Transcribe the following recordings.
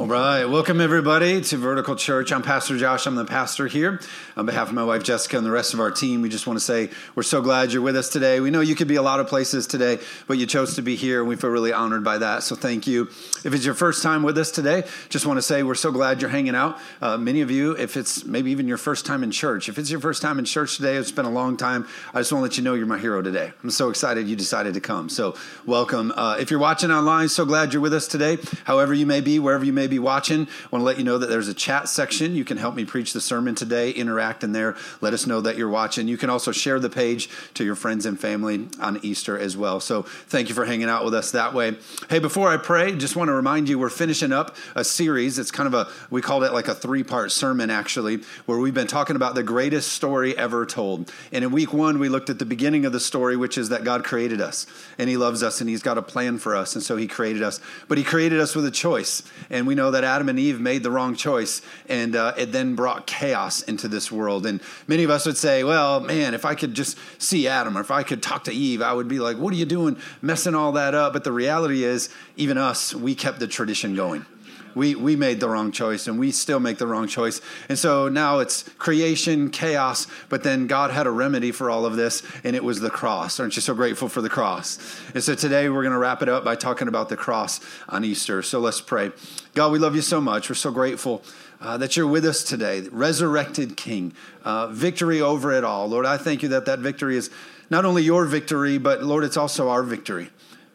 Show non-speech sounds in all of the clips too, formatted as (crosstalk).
All right, welcome everybody to Vertical Church. I'm Pastor Josh. I'm the pastor here. On behalf of my wife Jessica and the rest of our team, we just want to say we're so glad you're with us today. We know you could be a lot of places today, but you chose to be here, and we feel really honored by that. So thank you. If it's your first time with us today, just want to say we're so glad you're hanging out. Uh, many of you, if it's maybe even your first time in church, if it's your first time in church today, it's been a long time. I just want to let you know you're my hero today. I'm so excited you decided to come. So welcome. Uh, if you're watching online, so glad you're with us today. However you may be, wherever you may be watching. I want to let you know that there's a chat section. You can help me preach the sermon today, interact in there. Let us know that you're watching. You can also share the page to your friends and family on Easter as well. So thank you for hanging out with us that way. Hey, before I pray, just want to remind you we're finishing up a series. It's kind of a, we called it like a three part sermon actually, where we've been talking about the greatest story ever told. And in week one, we looked at the beginning of the story, which is that God created us and He loves us and He's got a plan for us. And so He created us. But He created us with a choice. And we know that Adam and Eve made the wrong choice, and uh, it then brought chaos into this world. And many of us would say, well, man, if I could just see Adam or if I could talk to Eve, I would be like, what are you doing messing all that up? But the reality is, even us, we kept the tradition going we we made the wrong choice and we still make the wrong choice. And so now it's creation chaos but then god had a remedy for all of this and it was the cross. Aren't you so grateful for the cross? And so today we're going to wrap it up by talking about the cross on easter. So let's pray. God we love you so much. We're so grateful uh, that you're with us today resurrected king uh, victory over it all. Lord i thank you that that victory is not only your victory but lord it's also our victory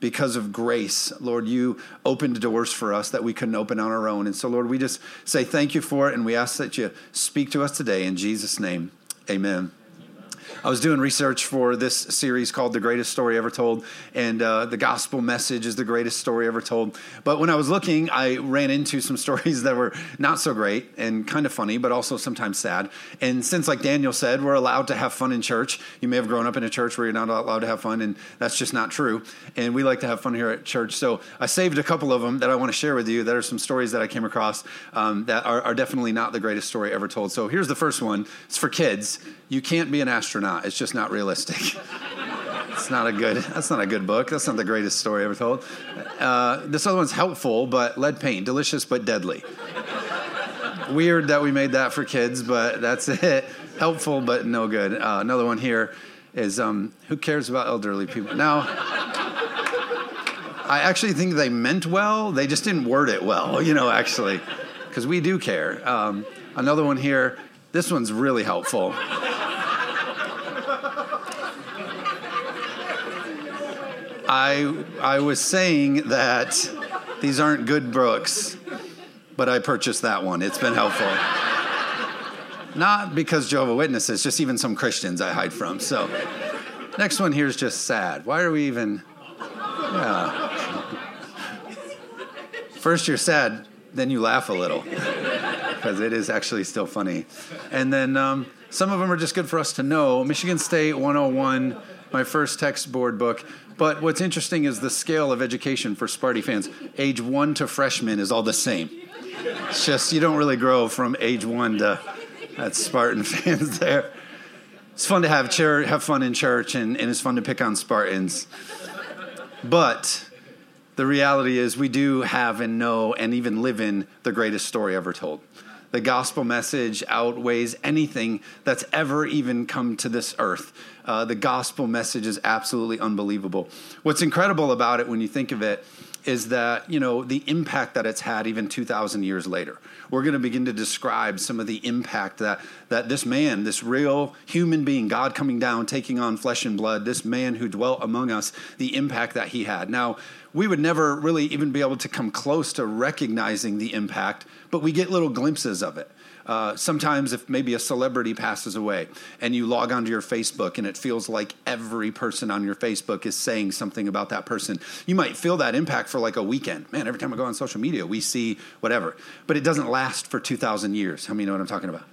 because of grace. Lord, you opened doors for us that we couldn't open on our own. And so, Lord, we just say thank you for it, and we ask that you speak to us today. In Jesus' name, amen. I was doing research for this series called The Greatest Story Ever Told, and uh, the gospel message is the greatest story ever told. But when I was looking, I ran into some (laughs) stories that were not so great and kind of funny, but also sometimes sad. And since, like Daniel said, we're allowed to have fun in church, you may have grown up in a church where you're not allowed to have fun, and that's just not true. And we like to have fun here at church. So I saved a couple of them that I want to share with you. That are some stories that I came across um, that are, are definitely not the greatest story ever told. So here's the first one it's for kids. You can't be an astronaut. It's just not realistic. (laughs) it's not a good. That's not a good book. That's not the greatest story ever told. Uh, this other one's helpful, but lead paint, delicious but deadly. Weird that we made that for kids, but that's (laughs) it. Helpful but no good. Uh, another one here is um, who cares about elderly people? Now, I actually think they meant well. They just didn't word it well, you know. Actually, because we do care. Um, another one here. This one's really helpful. I, I was saying that these aren't good books, but I purchased that one. It's been helpful. Not because Jehovah Witnesses, just even some Christians I hide from. So, next one here is just sad. Why are we even? Yeah. First you're sad, then you laugh a little because it is actually still funny. And then um, some of them are just good for us to know. Michigan State 101, my first text board book. But what's interesting is the scale of education for Sparty fans. Age one to freshman is all the same. It's just you don't really grow from age one to that's Spartan (laughs) fans there. It's fun to have church, have fun in church, and, and it's fun to pick on Spartans. But the reality is, we do have and know and even live in the greatest story ever told. The gospel message outweighs anything that's ever even come to this earth. Uh, the gospel message is absolutely unbelievable. What's incredible about it when you think of it is that, you know, the impact that it's had even 2,000 years later. We're going to begin to describe some of the impact that, that this man, this real human being, God coming down, taking on flesh and blood, this man who dwelt among us, the impact that he had. Now, we would never really even be able to come close to recognizing the impact, but we get little glimpses of it. Uh, sometimes, if maybe a celebrity passes away and you log onto your Facebook and it feels like every person on your Facebook is saying something about that person, you might feel that impact for like a weekend. Man, every time I go on social media, we see whatever. But it doesn't last for 2,000 years. How many know what I'm talking about?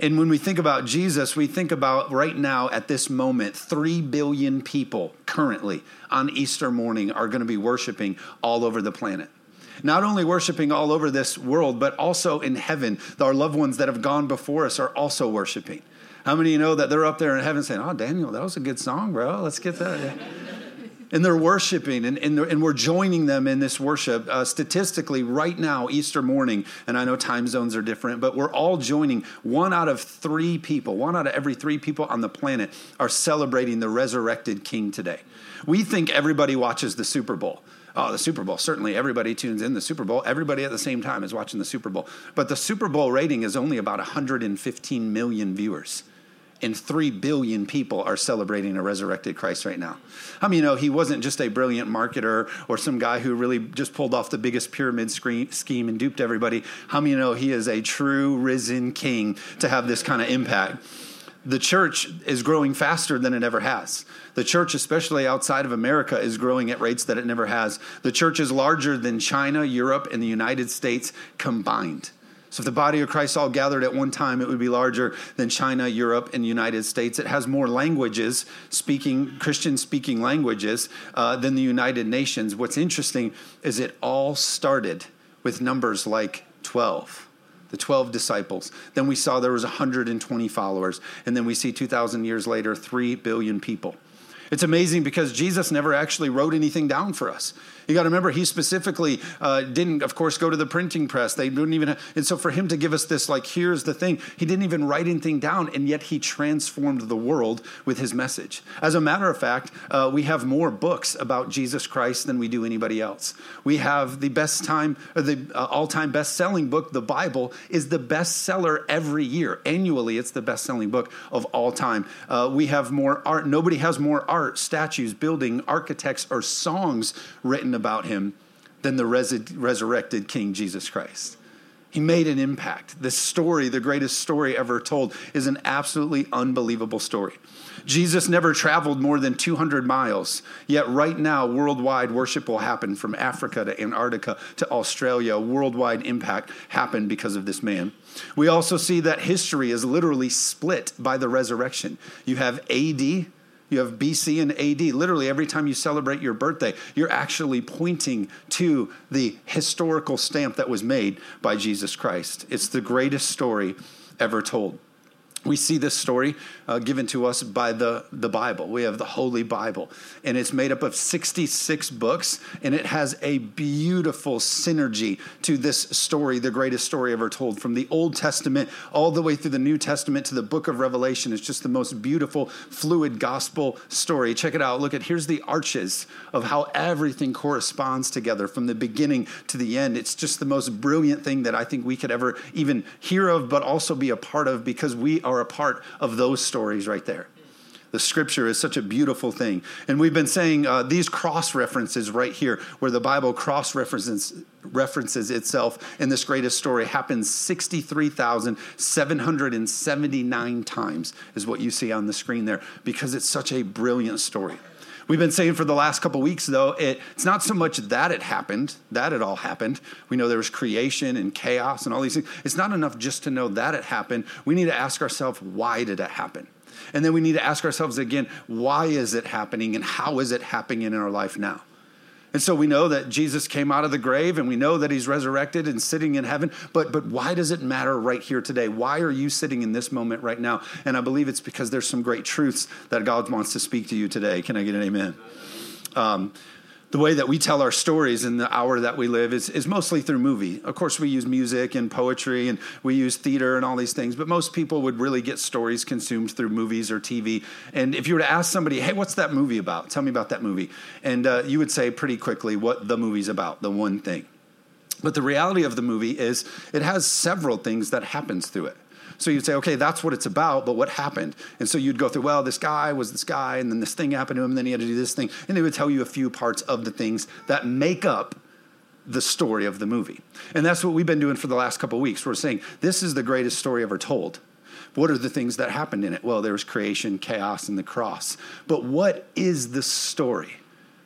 And when we think about Jesus, we think about right now at this moment, 3 billion people currently on Easter morning are going to be worshiping all over the planet not only worshiping all over this world, but also in heaven. Our loved ones that have gone before us are also worshiping. How many of you know that they're up there in heaven saying, Oh, Daniel, that was a good song, bro. Let's get that. and they're worshiping and, and, and, we're joining them in this worship uh, statistically right now easter morning and i know time zones are different but we're all joining one out of three people one out of every three people on the planet are celebrating the resurrected king today we think everybody watches the super bowl Oh, the Super Bowl. Certainly everybody tunes in the Super Bowl. Everybody at the same time is watching the Super Bowl. But the Super Bowl rating is only about 115 million viewers and 3 billion people are celebrating a resurrected Christ right now. I mean, you know, he wasn't just a brilliant marketer or some guy who really just pulled off the biggest pyramid scheme and duped everybody. How many know he is a true risen king to have this kind of impact? The church is growing faster than it ever has. The church, especially outside of America, is growing at rates that it never has. The church is larger than China, Europe, and the United States combined. So if the body of Christ all gathered at one time, it would be larger than China, Europe, and the United States. It has more languages, speaking Christian speaking languages, uh, than the United Nations. What's interesting is it all started with numbers like 12 the 12 disciples. Then we saw there was 120 followers. And then we see 2,000 years later, 3 billion people. It's amazing because Jesus never actually wrote anything down for us. You got to remember, he specifically uh, didn't, of course, go to the printing press. They didn't even, have, and so for him to give us this, like, here's the thing, he didn't even write anything down, and yet he transformed the world with his message. As a matter of fact, uh, we have more books about Jesus Christ than we do anybody else. We have the best time, the uh, all-time best-selling book, the Bible, is the bestseller every year. Annually, it's the best-selling book of all time. Uh, we have more art. Nobody has more art, statues, building, architects, or songs written about him than the res- resurrected King Jesus Christ. He made an impact. This story, the greatest story ever told, is an absolutely unbelievable story. Jesus never traveled more than 200 miles, yet, right now, worldwide worship will happen from Africa to Antarctica to Australia. Worldwide impact happened because of this man. We also see that history is literally split by the resurrection. You have AD, you have BC and AD. Literally, every time you celebrate your birthday, you're actually pointing to the historical stamp that was made by Jesus Christ. It's the greatest story ever told we see this story uh, given to us by the, the Bible. We have the Holy Bible, and it's made up of 66 books, and it has a beautiful synergy to this story, the greatest story ever told. From the Old Testament all the way through the New Testament to the book of Revelation, it's just the most beautiful, fluid gospel story. Check it out. Look at here's the arches of how everything corresponds together from the beginning to the end. It's just the most brilliant thing that I think we could ever even hear of, but also be a part of because we are are a part of those stories right there. The scripture is such a beautiful thing. And we've been saying uh, these cross references right here, where the Bible cross references, references itself in this greatest story, happens 63,779 times, is what you see on the screen there, because it's such a brilliant story. We've been saying for the last couple weeks, though, it, it's not so much that it happened, that it all happened. We know there was creation and chaos and all these things. It's not enough just to know that it happened. We need to ask ourselves, why did it happen? And then we need to ask ourselves again, why is it happening and how is it happening in our life now? And so we know that Jesus came out of the grave and we know that he's resurrected and sitting in heaven. But, but why does it matter right here today? Why are you sitting in this moment right now? And I believe it's because there's some great truths that God wants to speak to you today. Can I get an amen? Um, the way that we tell our stories in the hour that we live is, is mostly through movie. Of course, we use music and poetry and we use theater and all these things, but most people would really get stories consumed through movies or TV. And if you were to ask somebody, hey, what's that movie about? Tell me about that movie. And uh, you would say pretty quickly what the movie's about, the one thing. But the reality of the movie is it has several things that happens through it. So you'd say, okay, that's what it's about, but what happened? And so you'd go through, well, this guy was this guy, and then this thing happened to him, and then he had to do this thing. And they would tell you a few parts of the things that make up the story of the movie. And that's what we've been doing for the last couple weeks. We're saying, this is the greatest story ever told. What are the things that happened in it? Well, there was creation, chaos, and the cross. But what is the story?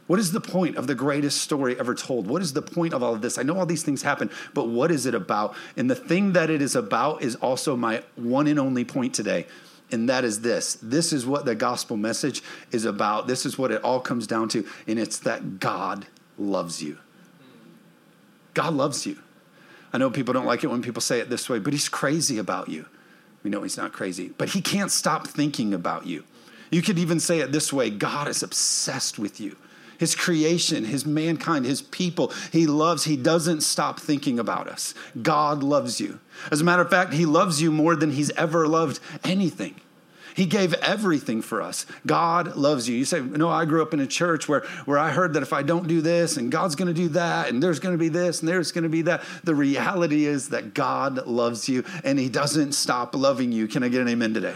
What is the point of the greatest story ever told? What is the point of all of this? I know all these things happen, but what is it about? And the thing that it is about is also my one and only point today. And that is this. This is what the gospel message is about. This is what it all comes down to. And it's that God loves you. God loves you. I know people don't like it when people say it this way, but he's crazy about you. We know he's not crazy, but he can't stop thinking about you. You could even say it this way God is obsessed with you. His creation, his mankind, his people. He loves, he doesn't stop thinking about us. God loves you. As a matter of fact, he loves you more than he's ever loved anything. He gave everything for us. God loves you. You say, No, I grew up in a church where, where I heard that if I don't do this and God's going to do that and there's going to be this and there's going to be that. The reality is that God loves you and He doesn't stop loving you. Can I get an amen today?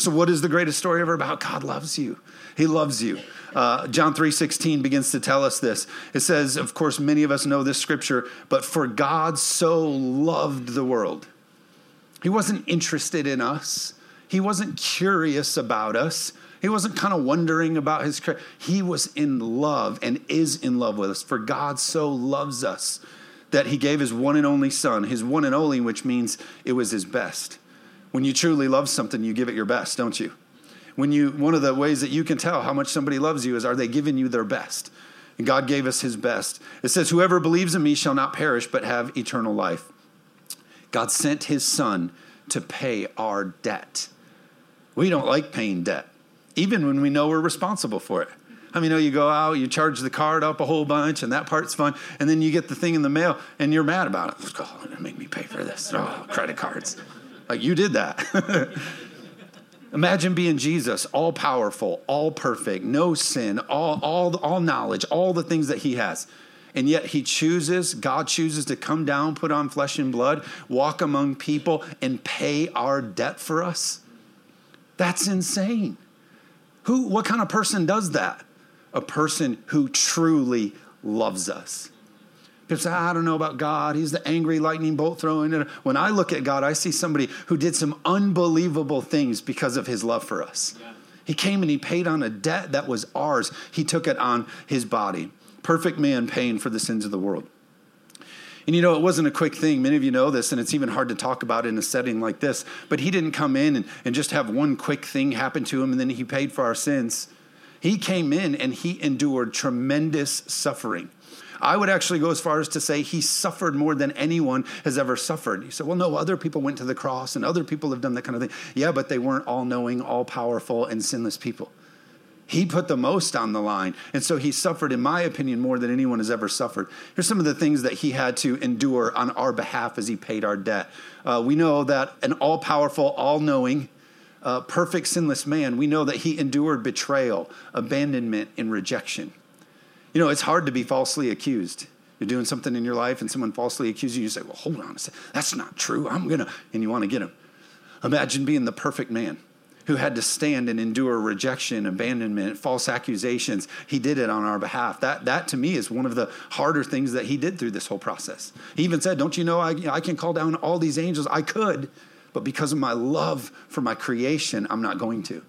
So, what is the greatest story ever about? God loves you. He loves you. Uh, John 3:16 begins to tell us this. It says, of course, many of us know this scripture, but for God so loved the world. He wasn't interested in us. He wasn't curious about us. He wasn't kind of wondering about his. He was in love and is in love with us. For God so loves us that he gave his one and only son, his one and only, which means it was his best. When you truly love something, you give it your best, don't you? When you one of the ways that you can tell how much somebody loves you is are they giving you their best? And God gave us his best. It says whoever believes in me shall not perish but have eternal life. God sent his son to pay our debt. We don't like paying debt, even when we know we're responsible for it. I mean, you know, you go out, you charge the card up a whole bunch, and that part's fun, and then you get the thing in the mail, and you're mad about it. Oh, make me pay for this. Oh, credit cards. Like you did that. (laughs) Imagine being Jesus, all powerful, all perfect, no sin, all, all, all knowledge, all the things that he has. And yet he chooses, God chooses to come down, put on flesh and blood, walk among people, and pay our debt for us. That's insane. Who, what kind of person does that? A person who truly loves us. People say, ah, I don't know about God. He's the angry lightning bolt throwing. When I look at God, I see somebody who did some unbelievable things because of his love for us. Yeah. He came and he paid on a debt that was ours. He took it on his body. Perfect man paying for the sins of the world. And you know, it wasn't a quick thing. Many of you know this, and it's even hard to talk about in a setting like this. But he didn't come in and, and just have one quick thing happen to him and then he paid for our sins. He came in and he endured tremendous suffering. I would actually go as far as to say he suffered more than anyone has ever suffered. You said, well, no, other people went to the cross and other people have done that kind of thing. Yeah, but they weren't all knowing, all powerful, and sinless people. He put the most on the line. And so he suffered, in my opinion, more than anyone has ever suffered. Here's some of the things that he had to endure on our behalf as he paid our debt. Uh, we know that an all powerful, all knowing, uh, perfect, sinless man, we know that he endured betrayal, abandonment, and rejection. You know, it's hard to be falsely accused. You're doing something in your life and someone falsely accuses you, you say, Well, hold on a second, that's not true. I'm going to, and you want to get him. Imagine being the perfect man who had to stand and endure rejection, abandonment, false accusations. He did it on our behalf. That, that to me is one of the harder things that he did through this whole process. He even said, Don't you know I, I can call down all these angels? I could, but because of my love for my creation, I'm not going to.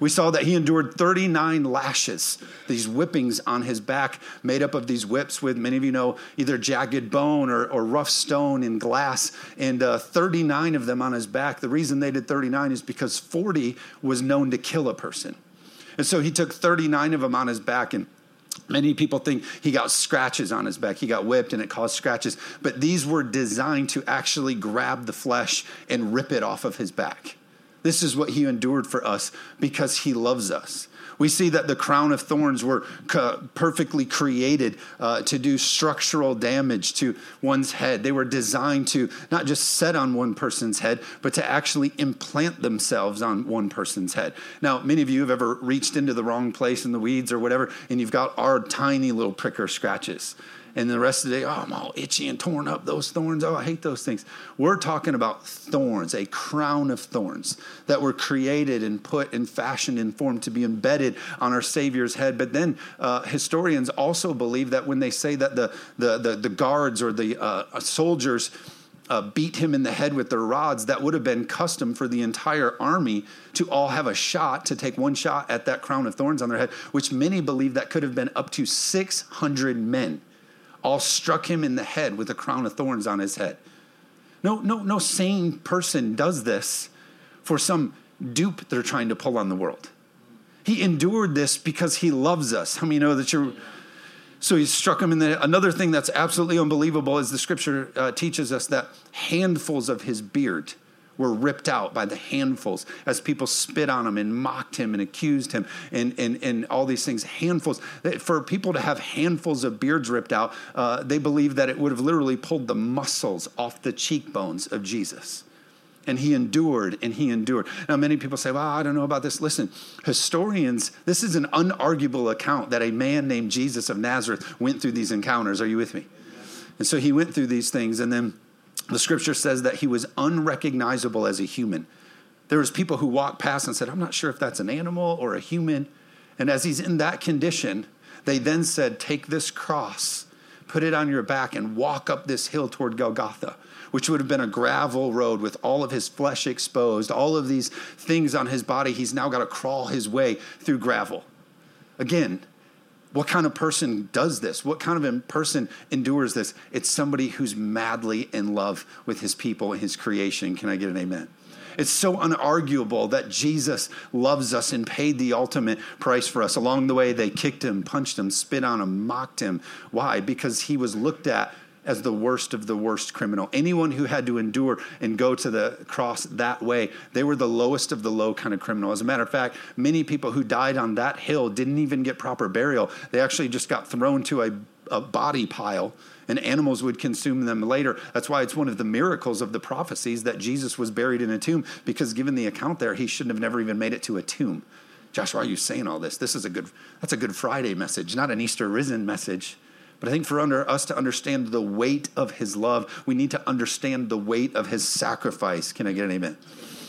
We saw that he endured 39 lashes, these whippings on his back, made up of these whips with, many of you know, either jagged bone or, or rough stone and glass, and uh, 39 of them on his back. The reason they did 39 is because 40 was known to kill a person. And so he took 39 of them on his back and Many people think he got scratches on his back. He got whipped and it caused scratches. But these were designed to actually grab the flesh and rip it off of his back. This is what he endured for us because he loves us. We see that the crown of thorns were perfectly created uh, to do structural damage to one's head. They were designed to not just set on one person's head, but to actually implant themselves on one person's head. Now, many of you have ever reached into the wrong place in the weeds or whatever, and you've got our tiny little pricker scratches and the rest of the day, oh, I'm all itchy and torn up, those thorns. Oh, I hate those things. We're talking about thorns, a crown of thorns that were created and put and fashioned and formed to be embedded on our Savior's head. But then uh, historians also believe that when they say that the, the, the, the guards or the uh, soldiers, uh, beat him in the head with their rods, that would have been custom for the entire army to all have a shot, to take one shot at that crown of thorns on their head, which many believe that could have been up to 600 men all struck him in the head with a crown of thorns on his head. No, no, no sane person does this for some dupe they're trying to pull on the world. He endured this because he loves us. How many know that you're? So he struck him in the. Another thing that's absolutely unbelievable is the scripture uh, teaches us that handfuls of his beard were ripped out by the handfuls as people spit on him and mocked him and accused him and, and, and all these things. Handfuls. For people to have handfuls of beards ripped out, uh, they believe that it would have literally pulled the muscles off the cheekbones of Jesus. And he endured and he endured. Now, many people say, well, I don't know about this. Listen, historians, this is an unarguable account that a man named Jesus of Nazareth went through these encounters. Are you with me? And so he went through these things, and then the scripture says that he was unrecognizable as a human. There was people who walked past and said, I'm not sure if that's an animal or a human. And as he's in that condition, they then said, Take this cross, put it on your back, and walk up this hill toward Golgotha, which would have been a gravel road with all of his flesh exposed, all of these things on his body. He's now got to crawl his way through gravel. Again, what kind of person does this? What kind of person endures this? It's somebody who's madly in love with his people and his creation. Can I get an amen? It's so unarguable that Jesus loves us and paid the ultimate price for us. Along the way, they kicked him, punched him, spit on him, mocked him. Why? Because he was looked at as the worst of the worst criminal. Anyone who had to endure and go to the cross that way, they were the lowest of the low kind of criminal. As a matter of fact, many people who died on that hill didn't even get proper burial. They actually just got thrown to a, a body pile and animals would consume them later. That's why it's one of the miracles of the prophecies that Jesus was buried in a tomb, because given the account there, he shouldn't have never even made it to a tomb. Josh, why are you saying all this? This is a good that's a good Friday message, not an Easter risen message. But I think for under us to understand the weight of his love, we need to understand the weight of his sacrifice. Can I get an amen?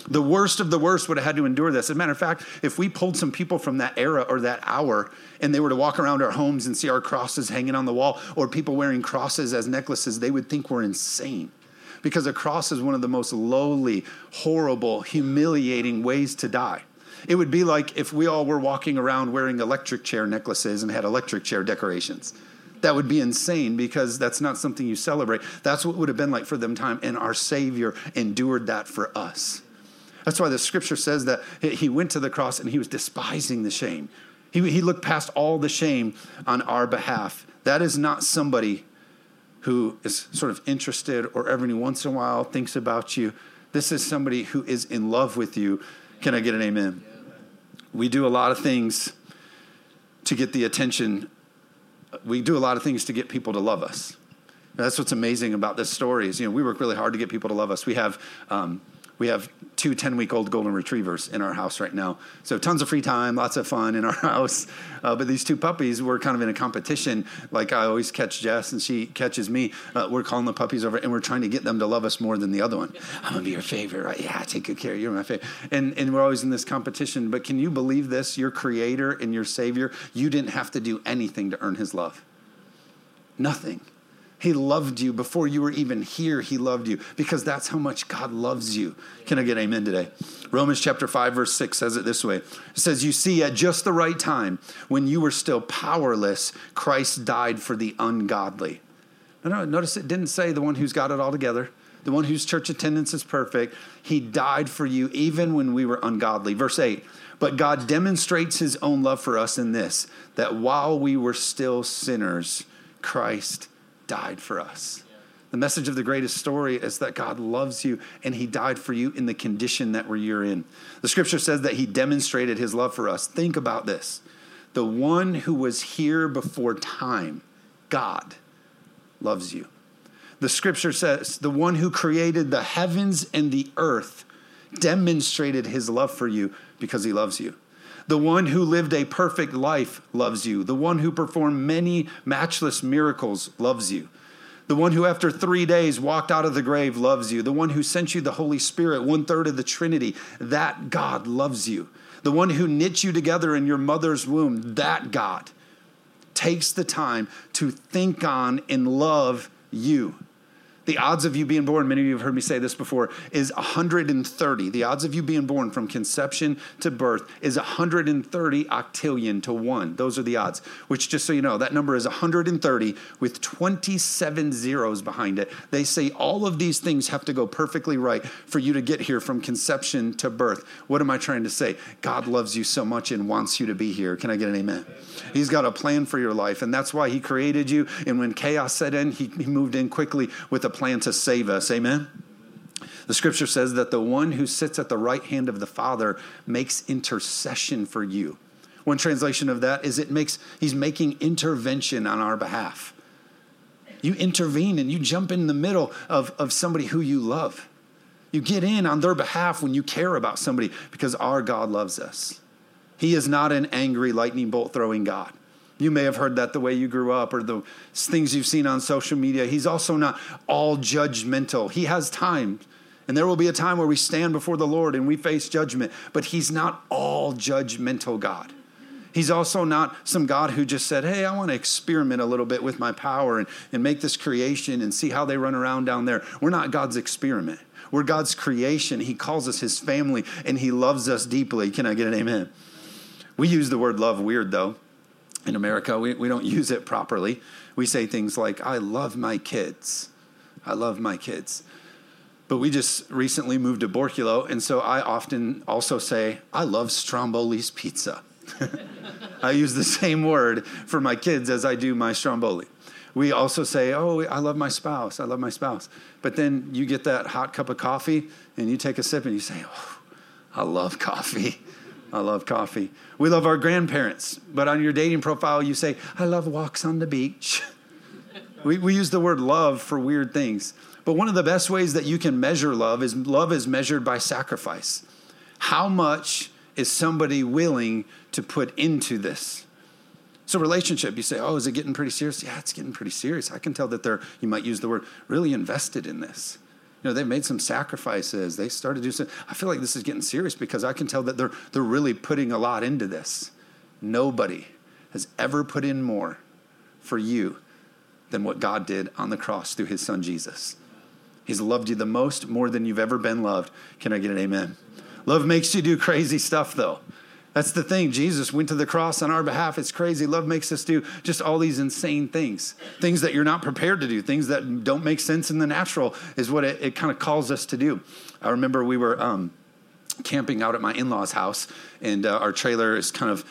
The worst of the worst would have had to endure this. As a matter of fact, if we pulled some people from that era or that hour and they were to walk around our homes and see our crosses hanging on the wall or people wearing crosses as necklaces, they would think we're insane. Because a cross is one of the most lowly, horrible, humiliating ways to die. It would be like if we all were walking around wearing electric chair necklaces and had electric chair decorations that would be insane because that's not something you celebrate. That's what would have been like for them time, and our Savior endured that for us. That's why the scripture says that he went to the cross and he was despising the shame. He, he looked past all the shame on our behalf. That is not somebody who is sort of interested or every once in a while thinks about you. This is somebody who is in love with you. Can I get an amen? We do a lot of things to get the attention we do a lot of things to get people to love us. that's what's amazing about this story is, you know, we work really hard to get people to love us. We have, um, we have two 10 week old golden retrievers in our house right now. So tons of free time, lots of fun in our (laughs) house. Uh, but these two puppies, we're kind of in a competition. Like I always catch Jess and she catches me. Uh, we're calling the puppies over and we're trying to get them to love us more than the other one. I'm to be your favorite, right? Yeah, take good care. You're my favorite. And, and we're always in this competition. But can you believe this? Your creator and your savior, you didn't have to do anything to earn his love. Nothing. He loved you before you were even here. He loved you because that's how much God loves you. Can I get amen today? Romans chapter 5, verse 6 says it this way It says, You see, at just the right time, when you were still powerless, Christ died for the ungodly. No, no, notice it didn't say the one who's got it all together, the one whose church attendance is perfect. He died for you even when we were ungodly. Verse 8, but God demonstrates his own love for us in this, that while we were still sinners, Christ died for us. The message of the greatest story is that God loves you and he died for you in the condition that you're in. The scripture says that he demonstrated his love for us. Think about this. The one who was here before time, God, loves you. The scripture says the one who created the heavens and the earth demonstrated his love for you because he loves you. The one who lived a perfect life loves you. The one who performed many matchless miracles loves you. The one who, after three days, walked out of the grave loves you. The one who sent you the Holy Spirit, one third of the Trinity, that God loves you. The one who knit you together in your mother's womb, that God takes the time to think on and love you. The odds of you being born, many of you have heard me say this before, is 130. The odds of you being born from conception to birth is 130 octillion to 1. Those are the odds, which, just so you know, that number is 130 with 27 zeros behind it. They say all of these things have to go perfectly right for you to get here from conception to birth. What am I trying to say? God loves you so much and wants you to be here. Can I get an amen? He's got a plan for your life, and that's why He created you. And when chaos set in, He, he moved in quickly with a plan to save us. Amen? The scripture says that the one who sits at the right hand of the Father makes intercession for you. One translation of that is it makes he's making intervention on our behalf. You intervene and you jump in the middle of, of somebody who you love. You get in on their behalf when you care about somebody because our God loves us. He is not an angry lightning bolt throwing God. You may have heard that the way you grew up or the things you've seen on social media. He's also not all judgmental. He has time. And there will be a time where we stand before the Lord and we face judgment, but He's not all judgmental God. He's also not some God who just said, Hey, I want to experiment a little bit with my power and, and make this creation and see how they run around down there. We're not God's experiment. We're God's creation. He calls us His family and He loves us deeply. Can I get an amen? We use the word love weird, though in America. We, we don't (laughs) use it properly. We say things like, I love my kids. I love my kids. But we just recently moved to Borculo, and so I often also say, I love Stromboli's pizza. (laughs) I use the same word for my kids as I do my Stromboli. We also say, Oh, I love my spouse. I love my spouse. But then you get that hot cup of coffee and you take a sip and you say, Oh, I love coffee. (laughs) I love coffee. We love our grandparents, but on your dating profile, you say, I love walks on the beach. (laughs) we, we use the word love for weird things. But one of the best ways that you can measure love is love is measured by sacrifice. How much is somebody willing to put into this? So, relationship, you say, Oh, is it getting pretty serious? Yeah, it's getting pretty serious. I can tell that they're, you might use the word, really invested in this. You know, they've made some sacrifices. They started to do some. I feel like this is getting serious because I can tell that they're they're really putting a lot into this. Nobody has ever put in more for you than what God did on the cross through his son Jesus. He's loved you the most, more than you've ever been loved. Can I get an amen? Love makes you do crazy stuff, though. That's the thing. Jesus went to the cross on our behalf. It's crazy. Love makes us do just all these insane things, things that you're not prepared to do, things that don't make sense in the natural, is what it, it kind of calls us to do. I remember we were um, camping out at my in law's house, and uh, our trailer is kind of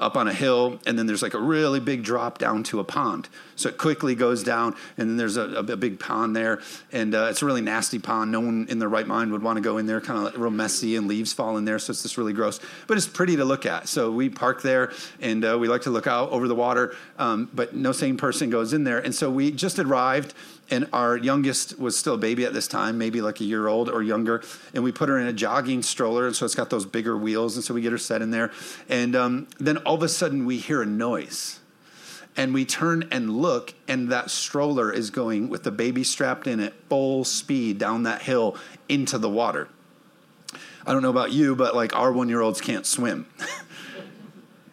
up on a hill, and then there's like a really big drop down to a pond. So it quickly goes down, and then there's a, a big pond there, and uh, it's a really nasty pond. No one in their right mind would want to go in there, kind of real messy, and leaves fall in there, so it's just really gross. But it's pretty to look at. So we park there, and uh, we like to look out over the water, um, but no sane person goes in there. And so we just arrived and our youngest was still a baby at this time, maybe like a year old or younger. And we put her in a jogging stroller, and so it's got those bigger wheels, and so we get her set in there. And um, then all of a sudden, we hear a noise, and we turn and look, and that stroller is going with the baby strapped in it, full speed down that hill into the water. I don't know about you, but like our one year olds can't swim. (laughs)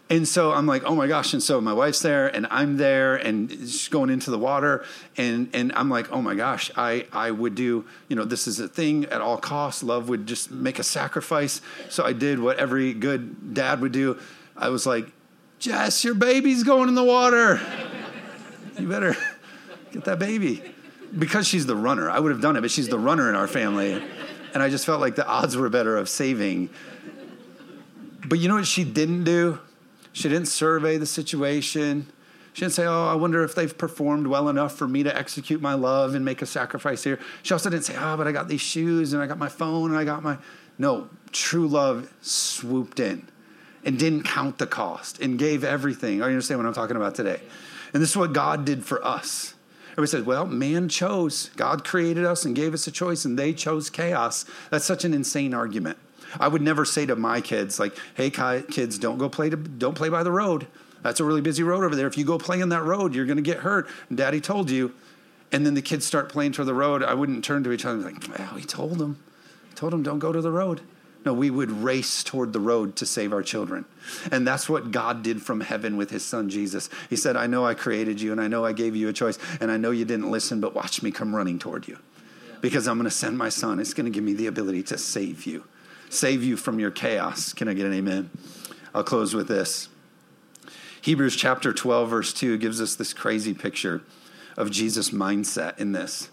And so I'm like, oh my gosh. And so my wife's there and I'm there and she's going into the water. And, and I'm like, oh my gosh, I, I would do, you know, this is a thing at all costs. Love would just make a sacrifice. So I did what every good dad would do. I was like, Jess, your baby's going in the water. You better get that baby. Because she's the runner. I would have done it, but she's the runner in our family. And I just felt like the odds were better of saving. But you know what she didn't do? She didn't survey the situation. She didn't say, Oh, I wonder if they've performed well enough for me to execute my love and make a sacrifice here. She also didn't say, Oh, but I got these shoes and I got my phone and I got my. No, true love swooped in and didn't count the cost and gave everything. Are you understand what I'm talking about today? And this is what God did for us. Everybody says, well, man chose. God created us and gave us a choice, and they chose chaos. That's such an insane argument. I would never say to my kids like, "Hey, kids, don't go play to don't play by the road. That's a really busy road over there. If you go play in that road, you're going to get hurt." And Daddy told you. And then the kids start playing toward the road. I wouldn't turn to each other and be like, "Well, he told them. He told them don't go to the road." No, we would race toward the road to save our children. And that's what God did from heaven with his son Jesus. He said, I know I created you and I know I gave you a choice and I know you didn't listen, but watch me come running toward you because I'm going to send my son. It's going to give me the ability to save you save you from your chaos. Can I get an amen? I'll close with this. Hebrews chapter 12, verse 2 gives us this crazy picture of Jesus' mindset in this.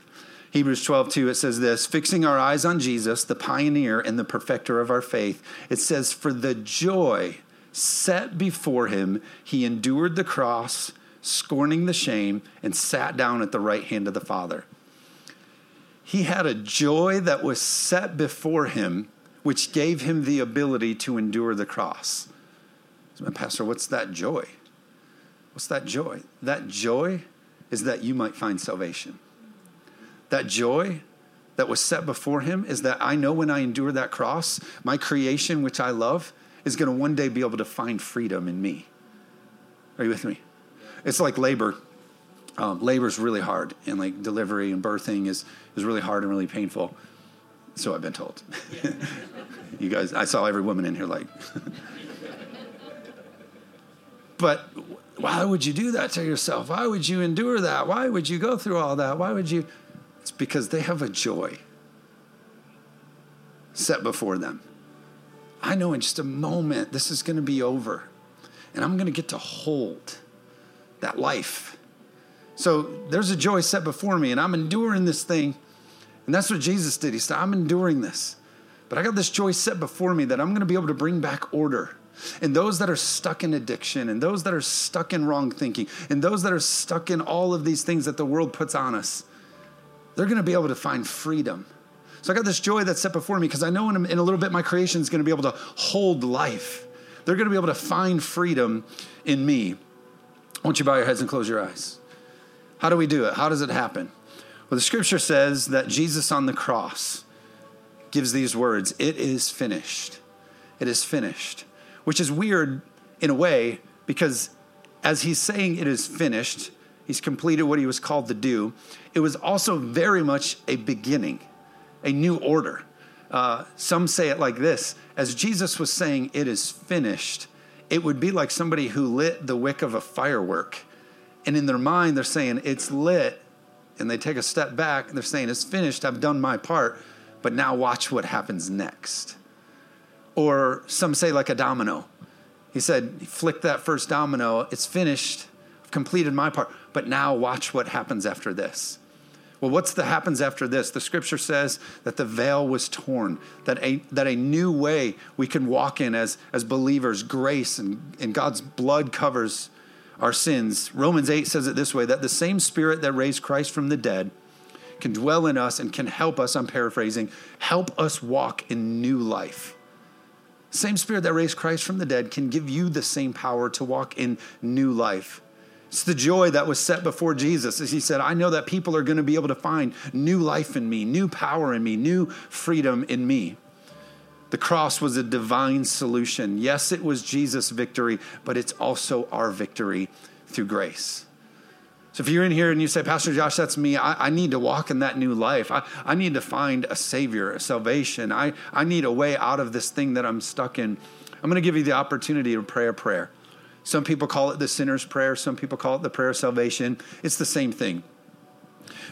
Hebrews 12, 2, it says this fixing our eyes on Jesus, the pioneer and the perfecter of our faith. It says, For the joy set before him, he endured the cross, scorning the shame, and sat down at the right hand of the Father. he had a joy that was set before him, which gave him the ability to endure the cross. Pastor, what's that joy? What's that joy? That joy is that you might find salvation. That joy that was set before him is that I know when I endure that cross, my creation, which I love, is going to one day be able to find freedom in me. Are you with me? It's like labor. Um, labor is really hard, and like delivery and birthing is is really hard and really painful. So I've been told. (laughs) you guys, I saw every woman in here like. (laughs) but why would you do that to yourself? Why would you endure that? Why would you go through all that? Why would you? It's because they have a joy set before them. I know in just a moment this is going to be over and I'm going to get to hold that life. So there's a joy set before me and I'm enduring this thing. And that's what Jesus did. He said, I'm enduring this. But I got this joy set before me that I'm going to be able to bring back order. And those that are stuck in addiction, and those that are stuck in wrong thinking, and those that are stuck in all of these things that the world puts on us, they're going to be able to find freedom. So I got this joy that's set before me because I know in a, in a little bit my creation is going to be able to hold life. They're going to be able to find freedom in me. I want you bow your heads and close your eyes. How do we do it? How does it happen? The scripture says that Jesus on the cross gives these words It is finished. It is finished, which is weird in a way because as he's saying it is finished, he's completed what he was called to do. It was also very much a beginning, a new order. Uh, some say it like this as Jesus was saying, It is finished, it would be like somebody who lit the wick of a firework. And in their mind, they're saying, It's lit. And they take a step back and they're saying, It's finished. I've done my part. But now watch what happens next. Or some say, like a domino. He said, Flick that first domino. It's finished. I've completed my part. But now watch what happens after this. Well, what's the happens after this? The scripture says that the veil was torn, that a, that a new way we can walk in as, as believers, grace and, and God's blood covers our sins. Romans 8 says it this way that the same spirit that raised Christ from the dead can dwell in us and can help us, I'm paraphrasing, help us walk in new life. Same spirit that raised Christ from the dead can give you the same power to walk in new life. It's the joy that was set before Jesus as he said, I know that people are going to be able to find new life in me, new power in me, new freedom in me. The cross was a divine solution. Yes, it was Jesus' victory, but it's also our victory through grace. So if you're in here and you say, Pastor Josh, that's me, I, I, need to walk in that new life. I, I need to find a Savior, a salvation. I, I need a way out of this thing that I'm stuck in. I'm going to give you the opportunity to pray a prayer. Some people call it the sinner's prayer, some people call it the prayer of salvation. It's the same thing.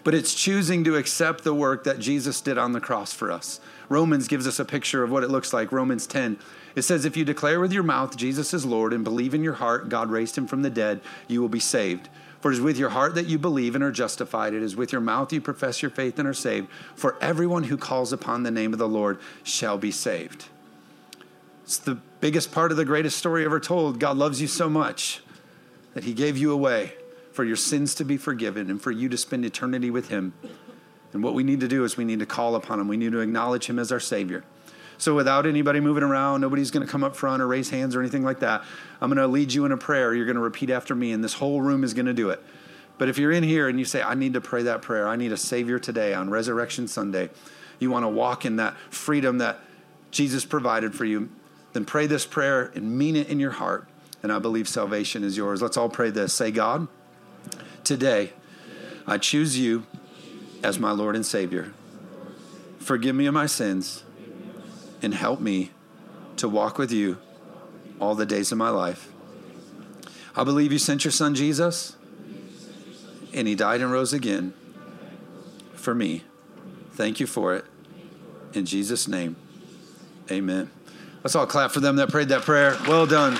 But it's choosing to accept the work that Jesus did on the cross for us. Romans gives us a picture of what it looks like. Romans 10. It says, If you declare with your mouth Jesus is Lord and believe in your heart God raised him from the dead, you will be saved. For it is with your heart that you believe and are justified. It is with your mouth you profess your faith and are saved. For everyone who calls upon the name of the Lord shall be saved. It's the biggest part of the greatest story ever told. God loves you so much that he gave you away for your sins to be forgiven and for you to spend eternity with him. And what we need to do is we need to call upon him. We need to acknowledge him as our Savior. So, without anybody moving around, nobody's going to come up front or raise hands or anything like that. I'm going to lead you in a prayer. You're going to repeat after me, and this whole room is going to do it. But if you're in here and you say, I need to pray that prayer, I need a Savior today on Resurrection Sunday, you want to walk in that freedom that Jesus provided for you, then pray this prayer and mean it in your heart. And I believe salvation is yours. Let's all pray this. Say, God, today I choose you as my Lord and Savior. Forgive me of my sins and help me to walk with you all the days of my life. I believe you sent your son Jesus and he died and rose again for me. Thank you for it. In Jesus' name, amen. Let's all clap for them that prayed that prayer. Well done.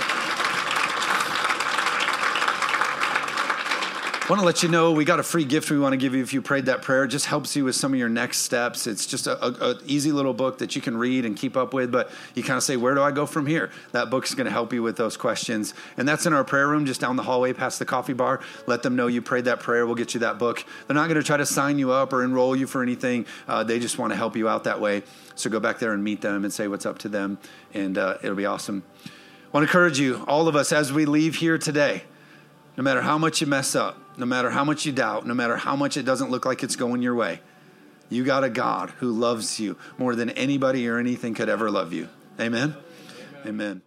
Want to let you know we got a free gift we want to give you if you prayed that prayer. It just helps you with some of your next steps. It's just a, a, a easy little book that you can read and keep up with, but you kind of say, where do I go from here? That book's going to help you with those questions. And that's in our prayer room just down the hallway past the coffee bar. Let them know you prayed that prayer. We'll get you that book. They're not going to try to sign you up or enroll you for anything. Uh, they just want to help you out that way. So go back there and meet them and say what's up to them, and uh, it'll be awesome. I want to encourage you, all of us, as we leave here today, no matter how much you mess up, no matter how much you doubt, no matter how much it doesn't look like it's going your way, you got a God who loves you more than anybody or anything could ever love you. Amen. Amen. Amen.